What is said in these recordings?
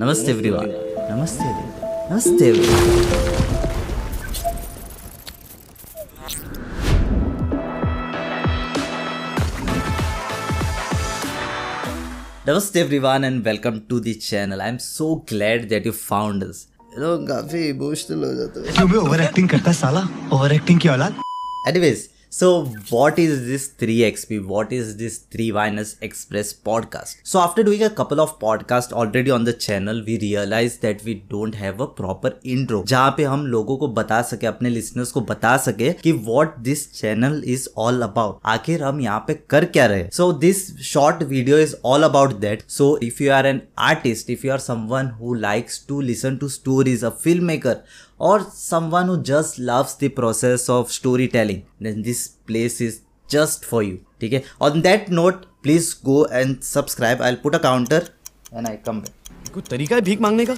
Namaste everyone. Namaste everyone. Namaste everyone. Namaste everyone and welcome to the channel. I'm so glad that you found us. You know, काफी emotional हो जाता है क्यों बे over acting करता है साला over acting की औलाद Anyways, so what is this 3XP? What is this 3 Vinus Express podcast? So after doing a couple of podcasts already on the channel, we realized that we don't have a proper intro जहाँ पे हम लोगों को बता सके अपने listeners को बता सके कि what this channel is all about. आखिर हम यहाँ पे कर क्या रहे So this short video is all about that. So if you are an artist, if you are someone who likes to listen to stories, a filmmaker, or someone who just loves the process of storytelling, then this place is just for you. ठीक है On that note, please go and subscribe. I'll put a counter and I come back. कोई तरीका है भीख मांगने का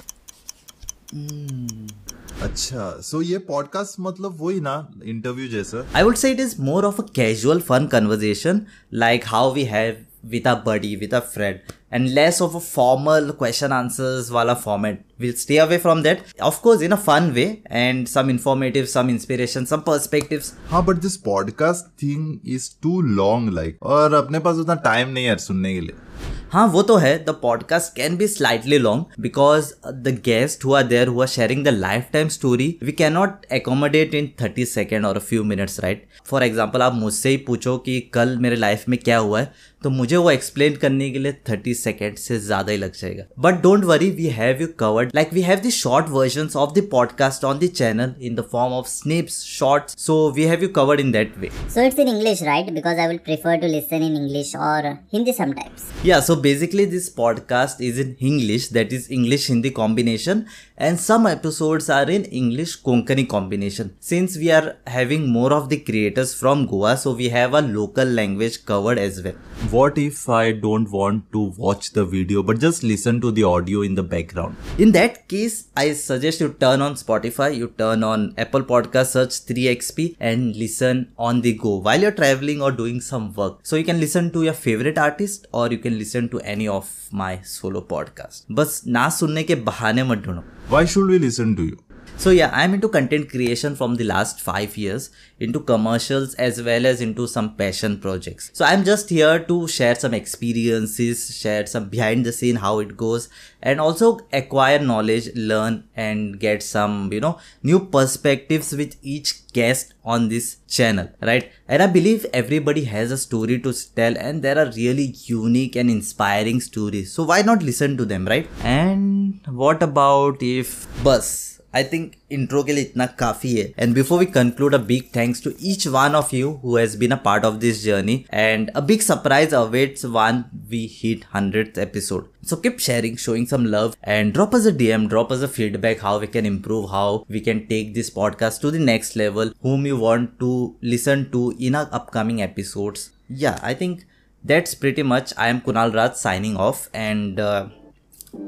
अच्छा सो ये पॉडकास्ट मतलब वही ना इंटरव्यू जैसा I would say it is more of a casual, fun conversation, like how we have with a buddy, with a friend, and less of a formal question answers wala format. We'll stay away from that. Of course, in a fun way, and some informative, some inspiration, some perspectives. हाँ but this podcast thing is too long like और अपने पास उतना time नहीं है सुनने के लिए हाँ वो तो है the podcast can be slightly long because the guest who are there who are sharing the life time story we can not accommodate in thirty second और few minutes right for example आप मुझसे ही पूछो कि कल मेरे life में क्या हुआ है तो मुझे वो एक्सप्लेन करने के लिए थर्टी सेकेंड से ज़्यादा ही लग जाएगा but don't worry we have you covered like we have the short version of the podcast on the channel in the form of snips shorts so we have you covered in that way So it's in English, right? Because I will prefer to listen in English or Hindi sometimes. Yeah, so basically, this podcast is in English, that is English Hindi combination, and some episodes are in English Konkani combination. Since we are having more of the creators from Goa, so we have a local language covered as well. What if I don't want to watch the video but just listen to the audio in the background? In that case, I suggest you turn on Spotify, you turn on Apple Podcast, search 3XP, and listen on the go while you're traveling or doing some work. So you can listen to your favorite artist or you can listen to any of my solo podcast बस ना सुनने के बहाने मत ढूंढो। Why should we listen to you So yeah, I'm into content creation from the last five years, into commercials as well as into some passion projects. So I'm just here to share some experiences, share some behind the scene how it goes, and also acquire knowledge, learn, and get some you know new perspectives with each guest on this channel, right? And I believe everybody has a story to tell, and there are really unique and inspiring stories. So why not listen to them, right? And what about if bus? I think intro के लिए इतना काफी है and before we conclude a big thanks to each one of you who has been a part of this journey and a big surprise awaits when we hit hundred episode So keep sharing, showing some love, and drop us a DM, drop us a feedback how we can improve, how we can take this podcast to the next level, whom you want to listen to in our upcoming episodes. Yeah, I think that's pretty much. I am Kunal Raj signing off, and uh,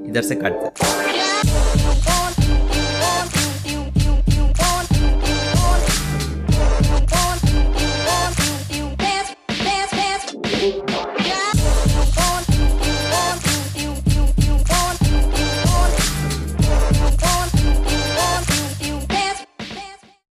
इधर से cut